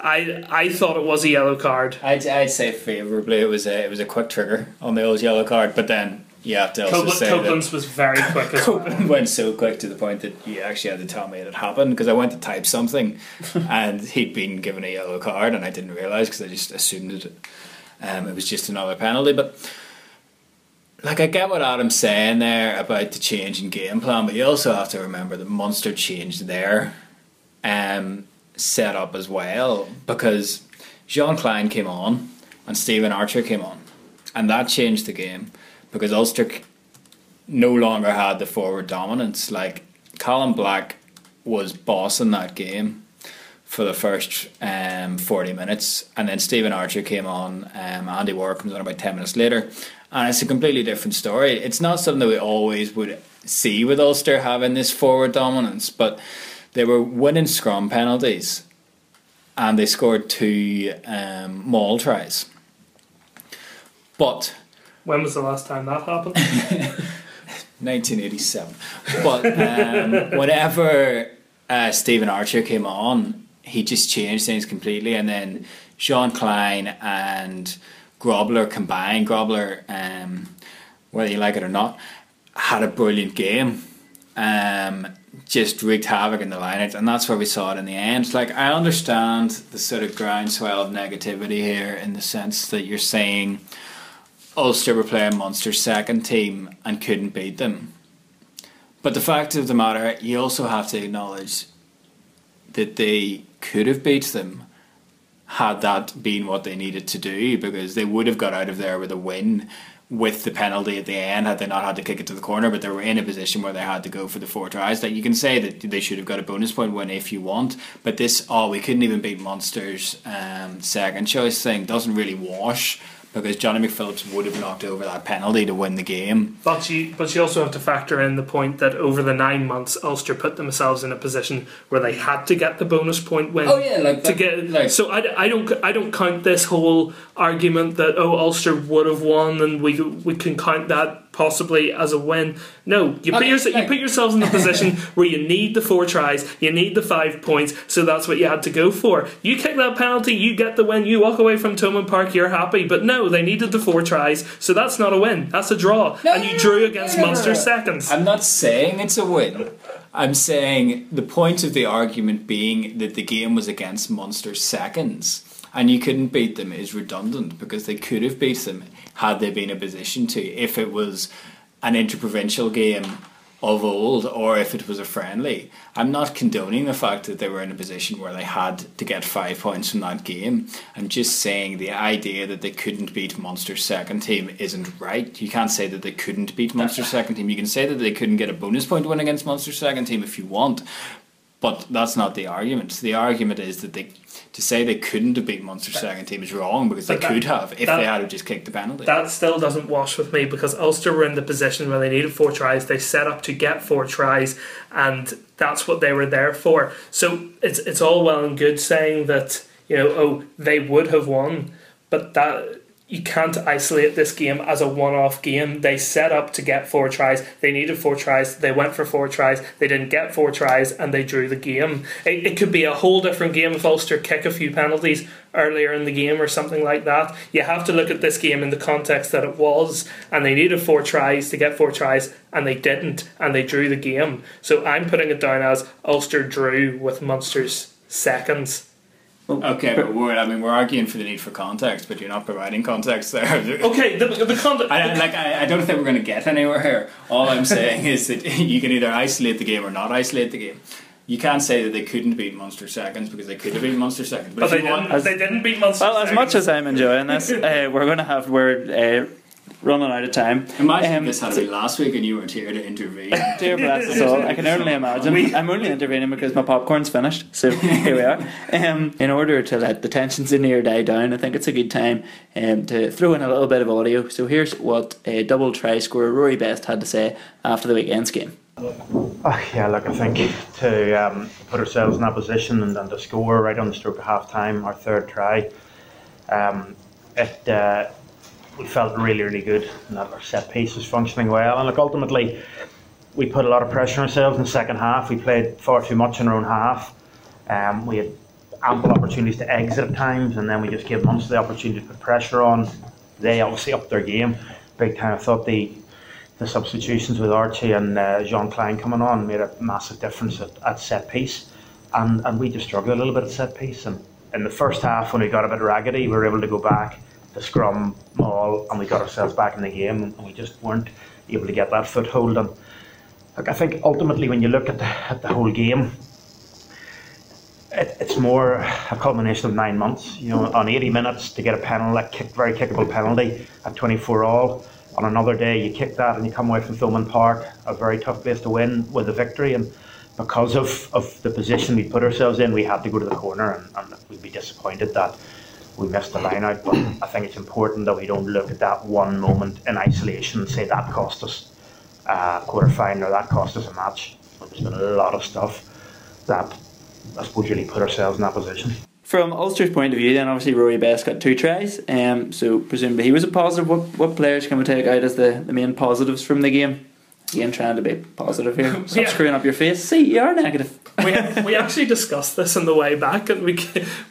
I I thought it was a yellow card. I'd, I'd say favourably it was a it was a quick trigger on the old yellow card, but then you have to also Copeland, say Copeland's that was very quick. As Copeland went so quick to the point that you actually had to tell me it had happened because I went to type something and he'd been given a yellow card and I didn't realise because I just assumed it um, it was just another penalty. But like I get what Adam's saying there about the change in game plan, but you also have to remember that Munster changed there. um, setup as well because Jean Kleyn came on and Stephen Archer came on, and that changed the game because Ulster no longer had the forward dominance. Like Callum Black was bossing that game for the first um, 40 minutes, and then Stephen Archer came on. Um, Andy Ward comes on about 10 minutes later, and it's a completely different story. It's not something that we always would see with Ulster having this forward dominance, but they were winning scrum penalties, and they scored two um, maul tries. But when was the last time that happened? 1987. But um, whenever uh, Stephen Archer came on, he just changed things completely. And then Jean Kleyn and Grobler combined, Grobler, um, whether you like it or not, had a brilliant game. Um, just wreaked havoc in the lineouts, and that's where we saw it in the end. Like I understand the sort of groundswell of negativity here, in the sense that you're saying Ulster were playing Munster's second team and couldn't beat them. But the fact of the matter, you also have to acknowledge that they could have beat them had that been what they needed to do because they would have got out of there with a win with the penalty at the end had they not had to kick it to the corner but they were in a position where they had to go for the four tries that you can say that they should have got a bonus point win if you want but this oh we couldn't even beat Munster's um, second choice thing doesn't really wash because Johnny McPhillips would have knocked over that penalty to win the game. But you, but you also have to factor in the point that over the nine months, Ulster put themselves in a position where they had to get the bonus point win. Oh yeah, like to get. Like, so I, I don't I don't count this whole argument that oh Ulster would have won and we we can count that possibly as a win. No, you put your, you put yourselves in the position where you need the four tries, you need the five points, so that's what you had to go for. You kick that penalty, you get the win, you walk away from Thomond Park, you're happy. But no, they needed the four tries, so that's not a win. That's a draw, no, and you drew against no, no, Munster seconds. I'm not saying it's a win. I'm saying the point of the argument being that the game was against Munster seconds and you couldn't beat them is redundant because they could have beat them had they been in a position to if it was an interprovincial game of old or if it was a friendly. I'm not condoning the fact that they were in a position where they had to get five points from that game. I'm just saying the idea that they couldn't beat Munster's second team isn't right. You can't say that they couldn't beat Munster's second team. You can say that they couldn't get a bonus point win against Munster's second team if you want. But that's not the argument. The argument is that they to say they couldn't have beat Munster's second team is wrong because they that- could have if that- they had just kicked the penalty. That still doesn't wash with me because Ulster were in the position where they needed four tries. They set up to get four tries, and that's what they were there for. So it's it's all well and good saying that you know oh they would have won, but that you can't isolate this game as a one-off game. They set up to get four tries. They needed four tries. They went for four tries. They didn't get four tries, and they drew the game. It, it could be a whole different game if Ulster kick a few penalties earlier in the game or something like that. You have to look at this game in the context that it was, and they needed four tries to get four tries, and they didn't, and they drew the game. So I'm putting it down as Ulster drew with Munster's seconds. Okay, but we're, I mean we're arguing for the need for context, but you're not providing context there. Okay, the, the context. I, like I, I don't think we're going to get anywhere here. All I'm saying is that you can either isolate the game or not isolate the game. You can't say that they couldn't beat Munster seconds because they could have beat Munster seconds. But, But they if you want, didn't, they didn't beat Munster. Well, as much as I'm enjoying this, uh, we're going to have we're uh, running out of time. imagine Um, this had been last week and you weren't here to intervene. Dear bless us all. I can only imagine. I'm only intervening because my popcorn's finished. So here we are. Um, in order to let the tensions in here die down, I think it's a good time um, to throw in a little bit of audio. So here's what a double try scorer Rory Best had to say after the weekend's game. Oh, yeah, look, I think to um, put ourselves in that position and, and to score right on the stroke of half time, our third try, um, it uh, we felt really, really good and that our set piece was functioning well. And look, ultimately, we put a lot of pressure on ourselves in the second half. We played far too much in our own half. Um, we had ample opportunities to exit at times, and then we just gave Munster the opportunity to put pressure on. They obviously upped their game big time. I thought the the substitutions with Archie and uh, Jean Kleyn coming on made a massive difference at, at set piece, and and we just struggled a little bit at set piece. And in the first half, when we got a bit raggedy, we were able to go back to scrum all, and we got ourselves back in the game, and we just weren't able to get that foothold. And look, I think ultimately, when you look at the at the whole game, it, it's more a culmination of nine months. You know, on 80 minutes to get a penalty, a kick, very kickable penalty at 24 all. On another day, you kick that and you come away from Thomond Park, a very tough place to win with a victory. And because of, of the position we put ourselves in, we had to go to the corner, and, and we'd be disappointed that we missed the line out. But I think it's important that we don't look at that one moment in isolation and say that cost us a quarter final or that cost us a match. There's been a lot of stuff that I suppose really put ourselves in that position. From Ulster's point of view, then obviously Rory Best got two tries, um, so presumably he was a positive. What what players can we take out as the, the main positives from the game? Again, trying to be positive here. Stop Yeah. screwing up your face. See, you are negative. we, we actually discussed this on the way back, and we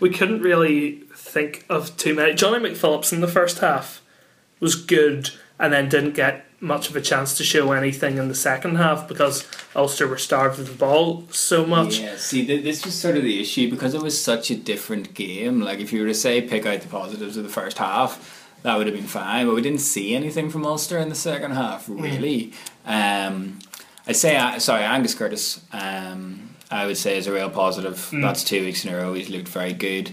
we couldn't really think of too many. Johnny McPhillips in the first half was good, and then didn't get much of a chance to show anything in the second half because Ulster were starved of the ball so much. Yeah, see, th- this was sort of the issue because it was such a different game. Like, if you were to say pick out the positives of the first half, that would have been fine. But we didn't see anything from Ulster in the second half, really. Um, I'd say, uh, sorry, Angus Curtis. Um, I would say is a real positive. That's two weeks in a row. He's looked very good.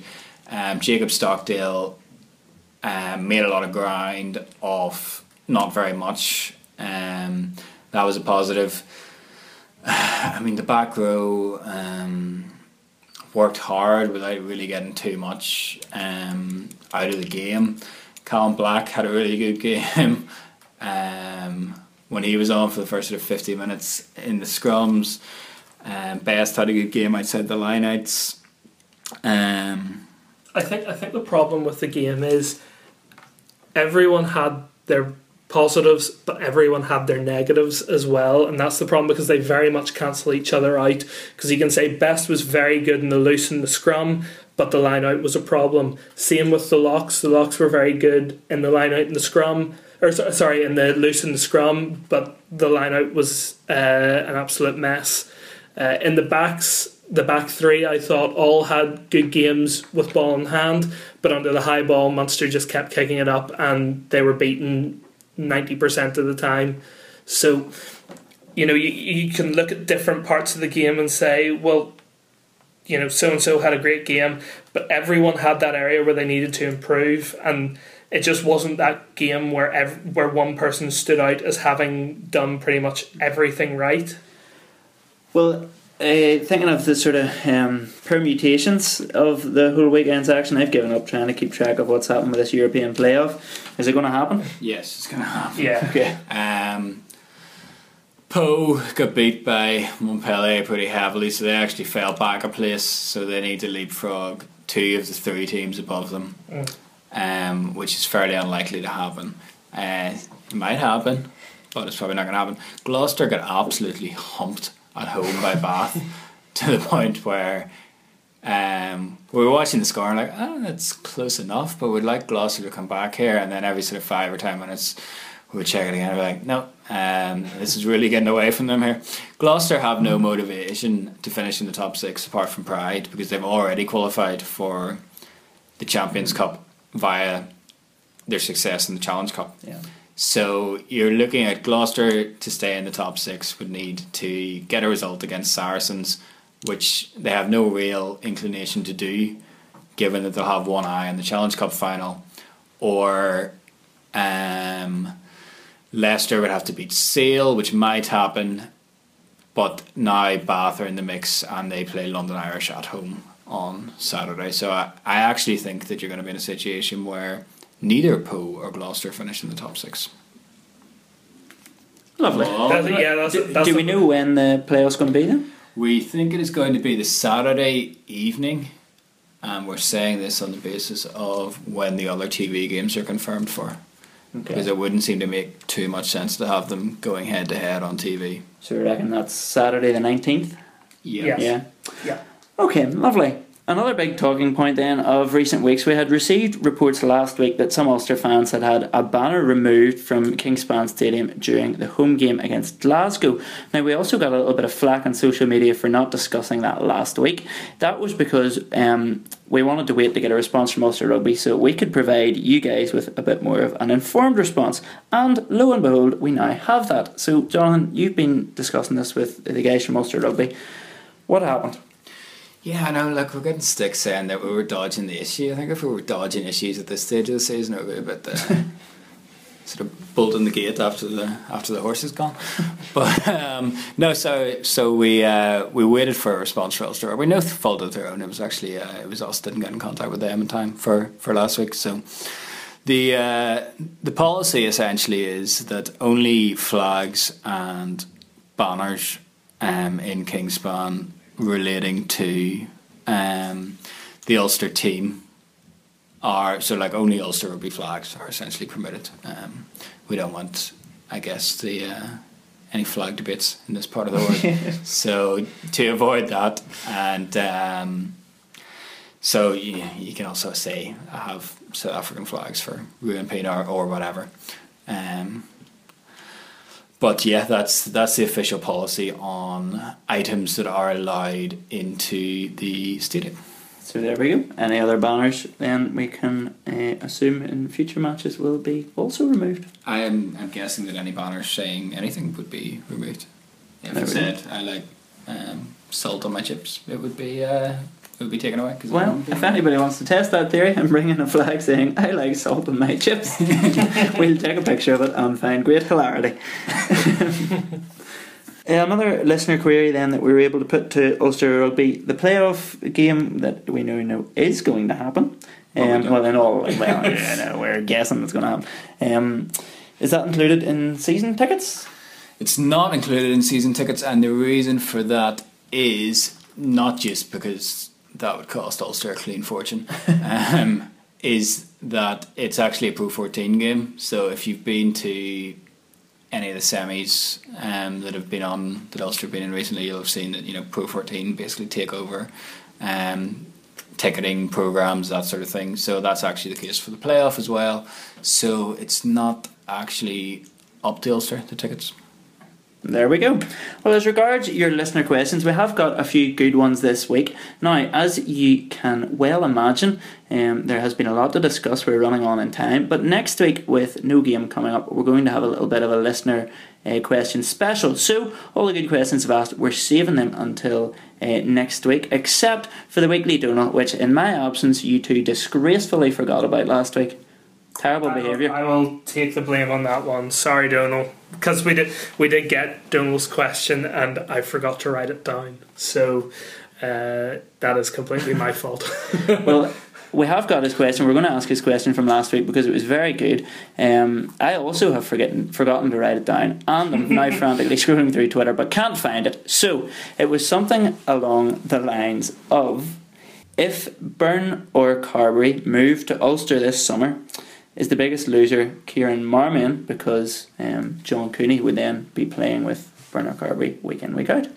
Um, Jacob Stockdale um, made a lot of ground off not very much. Um, that was a positive. I mean, the back row um, worked hard without really getting too much um, out of the game. Callum Black had a really good game um, when he was on for the first sort of 50 minutes in the scrums. Um, Best had a good game outside the lineouts. Um, I think I think the problem with the game is everyone had their positives, but everyone had their negatives as well, and that's the problem because they very much cancel each other out. Because you can say Best was very good in the loose and the scrum, but the line out was a problem. Same with the locks; the locks were very good in the line out and the scrum. Or sorry, in the loose and the scrum, but the line out was uh, an absolute mess. Uh, in the backs, the back three, I thought all had good games with ball in hand, but under the high ball, Munster just kept kicking it up, and they were beaten ninety percent of the time. So, you know, you you can look at different parts of the game and say, well, you know, so and so had a great game, but everyone had that area where they needed to improve, and it just wasn't that game where ev- where one person stood out as having done pretty much everything right. Well, uh, thinking of the sort of um, permutations of the whole weekend's action, I've given up trying to keep track of what's happened with this European playoff. Is it going to happen? Yes, it's going to happen. Yeah. Okay. Um, Pau got beat by Montpellier pretty heavily, so they actually fell back a place. So they need to leapfrog two of the three teams above them, um, which is fairly unlikely to happen. Uh, it might happen, but it's probably not going to happen. Gloucester got absolutely humped at home by Bath to the point where um, we were watching the score and like, oh, that's close enough, but we'd like Gloucester to come back here. And then every sort of five or ten minutes, we would check it again. And we're like, no, um, this is really getting away from them here. Gloucester have no motivation to finish in the top six apart from pride because they've already qualified for the Champions Cup via their success in the Challenge Cup. Yeah. So you're looking at Gloucester to stay in the top six would need to get a result against Saracens, which they have no real inclination to do, given that they'll have one eye on the Challenge Cup final, or um, Leicester would have to beat Sale, which might happen, but now Bath are in the mix and they play London Irish at home on Saturday. So I, I actually think that you're going to be in a situation where neither Pau or Gloucester finish in the top six. Lovely. That's, yeah, that's, Do, that's do we know when the playoff's going to be then? We think it is going to be the Saturday evening, and we're saying this on the basis of when the other TV games are confirmed for. Okay. Because it wouldn't seem to make too much sense to have them going head to head on TV. So we reckon that's Saturday the 19th? Yeah. Yeah. Yeah. Okay, lovely. Another big talking point then of recent weeks, we had received reports last week that some Ulster fans had had a banner removed from Kingspan Stadium during the home game against Glasgow. Now, we also got a little bit of flack on social media for not discussing that last week. That was because um, we wanted to wait to get a response from Ulster Rugby so we could provide you guys with a bit more of an informed response. And lo and behold, we now have that. So, Jonathan, you've been discussing this with the guys from Ulster Rugby. What happened? Yeah, I know. Like we're getting stick saying that we were dodging the issue. I think if we were dodging issues at this stage of the season, it would be a bit uh, sort of bolting the gate after the after the horse is gone. But um, no, so so we uh, we waited for a response from Ulster. We no fault of their own. It was actually uh, it was us didn't get in contact with them in time for for last week. So. The uh, the policy essentially is that only flags and banners um, in Kingspan relating to um, the Ulster team are so like only Ulster rugby flags are essentially permitted. Um, we don't want, I guess, the uh, any flag debates in this part of the world. so to avoid that, and um, so you, you can also say I have South African flags for Ruan or, or whatever. Um, but yeah, that's that's the official policy on items that are allowed into the stadium. So there we go. Any other banners then we can uh, assume in future matches will be also removed. I am I'm guessing that any banner saying anything would be removed. If There it we said I like um, salt on my chips, it would be uh, it would be taken away. 'cause Well, if anybody wants to test that theory and bring in a flag saying I like salt in my chips, we'll take a picture of it and find great hilarity. Uh, Another listener query then that we were able to put to Ulster Rugby, the playoff game that we now know is going to happen. Oh, we Um, well, in all, well, yeah, no, we're guessing it's going to happen. Um, is that included in season tickets? It's not included in season tickets, and the reason for that is not just because that would cost Ulster a clean fortune, um, is that it's actually a Pro 14 game. So if you've been to any of the semis um, that have been on that Ulster have been in recently, you'll have seen that you know Pro 14 basically take over um, ticketing programs, that sort of thing. So that's actually the case for the playoff as well. So it's not actually up to Ulster the tickets. There we go. Well, as regards your listener questions, we have got a few good ones this week. Now, as you can well imagine, um, there has been a lot to discuss. We're running on in time, but next week with no game coming up, we're going to have a little bit of a listener uh, question special. So, all the good questions I've asked, we're saving them until uh, next week, except for the weekly donut, which in my absence you two disgracefully forgot about last week. Terrible behaviour. I will take the blame on that one. Sorry, Donal, because we did we did get Donal's question and I forgot to write it down. So uh, that is completely my fault. well, we have got his question. We're going to ask his question from last week because it was very good. Um, I also have forgotten forgotten to write it down, and I'm now frantically scrolling through Twitter but can't find it. So it was something along the lines of: If Byrne or Carbery move to Ulster this summer, is the biggest loser Kieran Marmion because um, John Cooney would then be playing with Byrne or Carbery week in week out.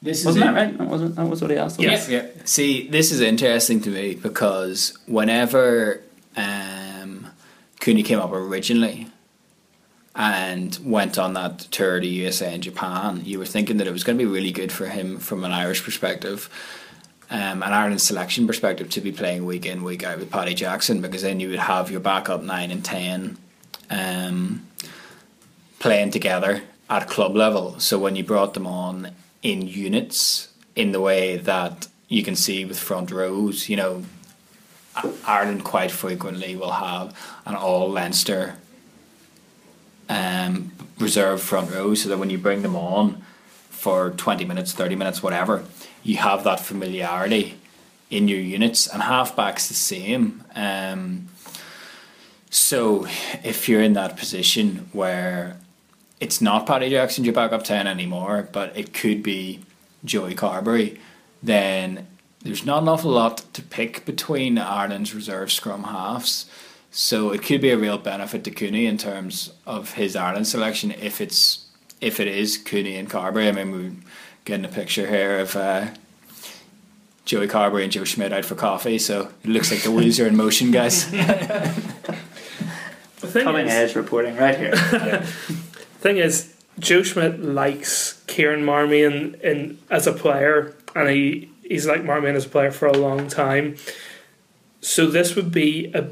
This Wasn't is that right? That wasn't that was what he asked. us? Yes. Yeah. See, this is interesting to me because whenever um, Cooney came up originally and went on that tour to USA and Japan, you were thinking that it was going to be really good for him from an Irish perspective. Um, an Ireland selection perspective to be playing week in week out with Paddy Jackson because then you would have your backup nine and ten um, playing together at club level. So when you brought them on in units, in the way that you can see with front rows, you know, Ireland quite frequently will have an all Leinster um, reserve front row, so that when you bring them on for twenty minutes, thirty minutes, whatever, you have that familiarity in your units, and halfbacks the same. Um, so if you're in that position where it's not Paddy Jackson your backup ten anymore, but it could be Joey Carbery, then there's not an awful lot to pick between Ireland's reserve scrum halves. So it could be a real benefit to Cooney in terms of his Ireland selection if it's if it is Cooney and Carbery. I mean we're getting a picture here of uh, Joey Carbery and Joe Schmidt out for coffee, so it looks like the wheels are in motion, guys. The thing Coming is, edge reporting right here. thing is, Joe Schmidt likes Kieran Marmion in as a player, and he he's liked Marmion as a player for a long time. So this would be a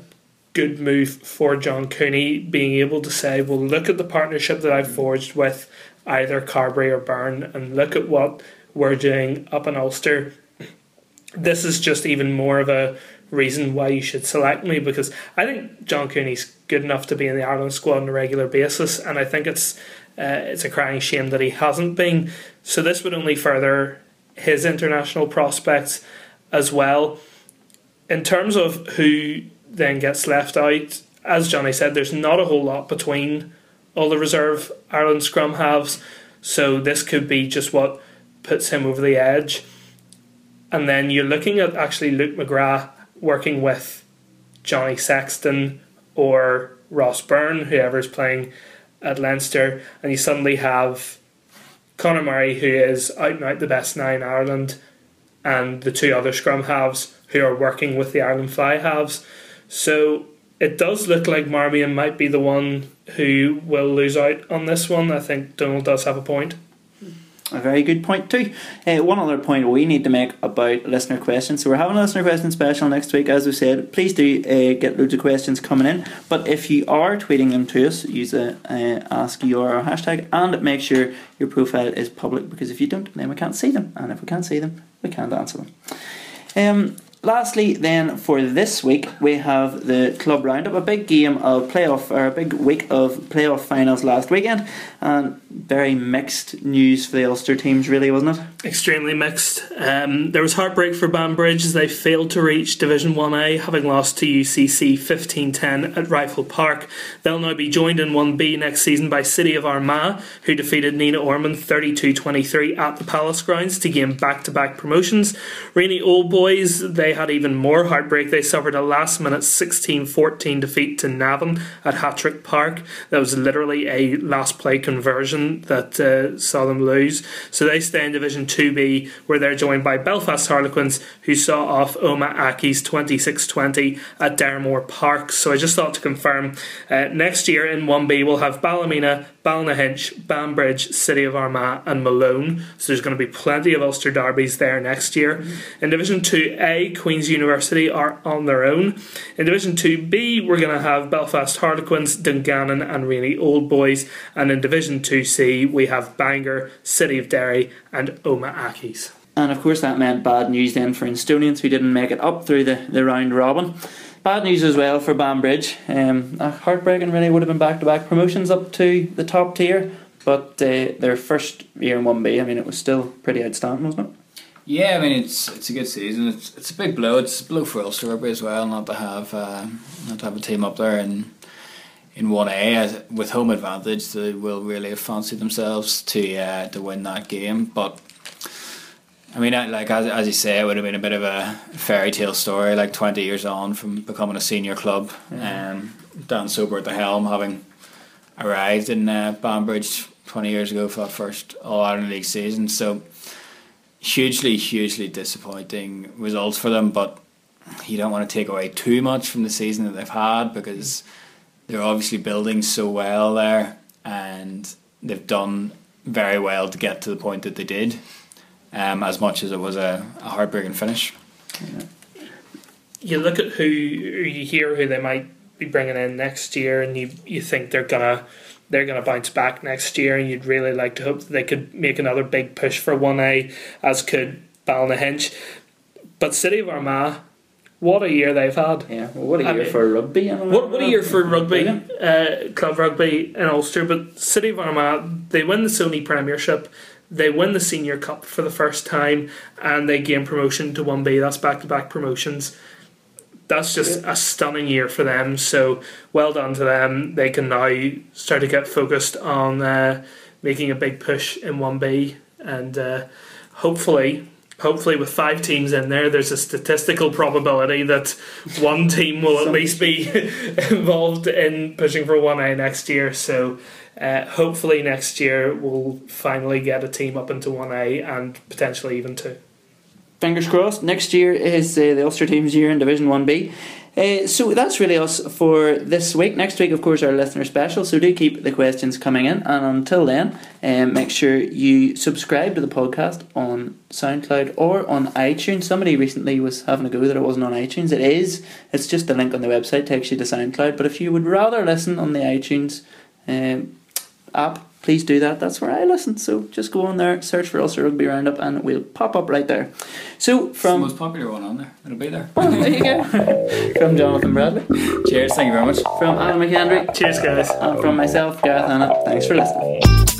good move for John Cooney, being able to say, "Well, look at the partnership that I've forged with either Carbery or Byrne, and look at what we're doing up in Ulster." This is just even more of a reason why you should select me because I think John Cooney's good enough to be in the Ireland squad on a regular basis, and I think it's uh, it's a crying shame that he hasn't been. So this would only further his international prospects as well. In terms of who then gets left out, as Johnny said, there's not a whole lot between all the reserve Ireland scrum halves, so this could be just what puts him over the edge. And then you're looking at actually Luke McGrath working with Johnny Sexton or Ross Byrne, whoever's playing at Leinster, and you suddenly have Conor Murray, who is out and out the best nine in Ireland, and the two other scrum halves who are working with the Ireland fly halves. So it does look like Marmion might be the one who will lose out on this one. I think Donald does have a point. A very good point too. Uh, one other point we need to make about listener questions. So we're having a listener question special next week, as we said. Please do uh, get loads of questions coming in. But if you are tweeting them to us, use the uh, ask URL hashtag and make sure your profile is public because if you don't, then we can't see them, and if we can't see them, we can't answer them. Um, lastly, then for this week, we have the club roundup, a big game of playoff or a big week of playoff finals last weekend, and very mixed news for the Ulster teams, really, wasn't it? extremely mixed. Um, there was heartbreak for Banbridge as they failed to reach Division 1A, having lost to UCC 15-10 at Rifle Park. They'll now be joined in 1B next season by City of Armagh, who defeated Nenagh Ormond 32-23 at the Palace grounds to gain back-to-back promotions. Rainey Old Boys, they had even more heartbreak. They suffered a last-minute 16-14 defeat to Navan at Hattrick Park. That was literally a last-play conversion that uh, saw them lose. So they stay in Division 2B, where they're joined by Belfast Harlequins, who saw off Omagh Accies 26-20 at Deramore Park. So I just thought to confirm, uh, next year in 1B we'll have Ballymena, Ballynahinch, Banbridge, City of Armagh and Malone. So there's going to be plenty of Ulster derbies there next year. Mm-hmm. In Division 2A, Queen's University are on their own. In Division 2B, we're going to have Belfast Harlequins, Dungannon and Rainey Old Boys. And in Division 2C, we have Bangor, City of Derry and Omagh Accies. And of course, that meant bad news then for Instonians who didn't make it up through the, the round robin. Bad news as well for Banbridge. Um, heartbreaking, really, would have been back to back promotions up to the top tier, but uh, their first year in 1B, I mean, it was still pretty outstanding, wasn't it? Yeah, I mean it's it's a good season. It's it's a big blow. It's a blow for Ulster Rugby as well, not to have uh, not to have a team up there in in one A with home advantage. They will really fancied themselves to uh, to win that game, but. I mean, like as, as you say, it would have been a bit of a fairy tale story, like twenty years on from becoming a senior club. Yeah. Um, Dan Sober at the helm, having arrived in uh, Banbridge twenty years ago for that first All Ireland League season. So hugely, hugely disappointing results for them. But you don't want to take away too much from the season that they've had because they're obviously building so well there, and they've done very well to get to the point that they did. Um, as much as it was a, a heartbreaking finish. you look at who you hear who they might be bringing in next year, and you you think they're gonna they're gonna bounce back next year, and you'd really like to hope that they could make another big push for one A, as could Ballynahinch. But City of Armagh, what a year they've had. Yeah, well, what a I year mean, for rugby. I don't know. What, what a year for rugby, uh, club rugby in Ulster. But City of Armagh, they win the Sony Premiership, they win the Senior Cup for the first time, and they gain promotion to 1B. That's back to back promotions. That's just a stunning year for them. So well done to them. They can now start to get focused on uh, making a big push in 1B, and uh, hopefully. Hopefully, with five teams in there, there's a statistical probability that one team will at least be involved in pushing for 1A next year. So, uh, hopefully, next year we'll finally get a team up into 1A and potentially even two. Fingers crossed. Next year is uh, the Ulster team's year in Division 1B. Uh, so that's really us for this week. Next week, of course, our listener special. So do keep the questions coming in. And until then, um, make sure you subscribe to the podcast on SoundCloud or on iTunes. Somebody recently was having a go that it wasn't on iTunes. It is. It's just the link on the website takes you to SoundCloud. But if you would rather listen on the iTunes um, app, please do that. That's where I listen. So just go on there, search for Ulster Rugby Roundup, and it will pop up right there. So It's the most popular one on there. It'll be there. Oh, there you go. from Jonathan Bradley, Cheers. Thank you very much. from Alan McHenry, Cheers, guys. and from myself, Gareth Anna. Thanks for listening.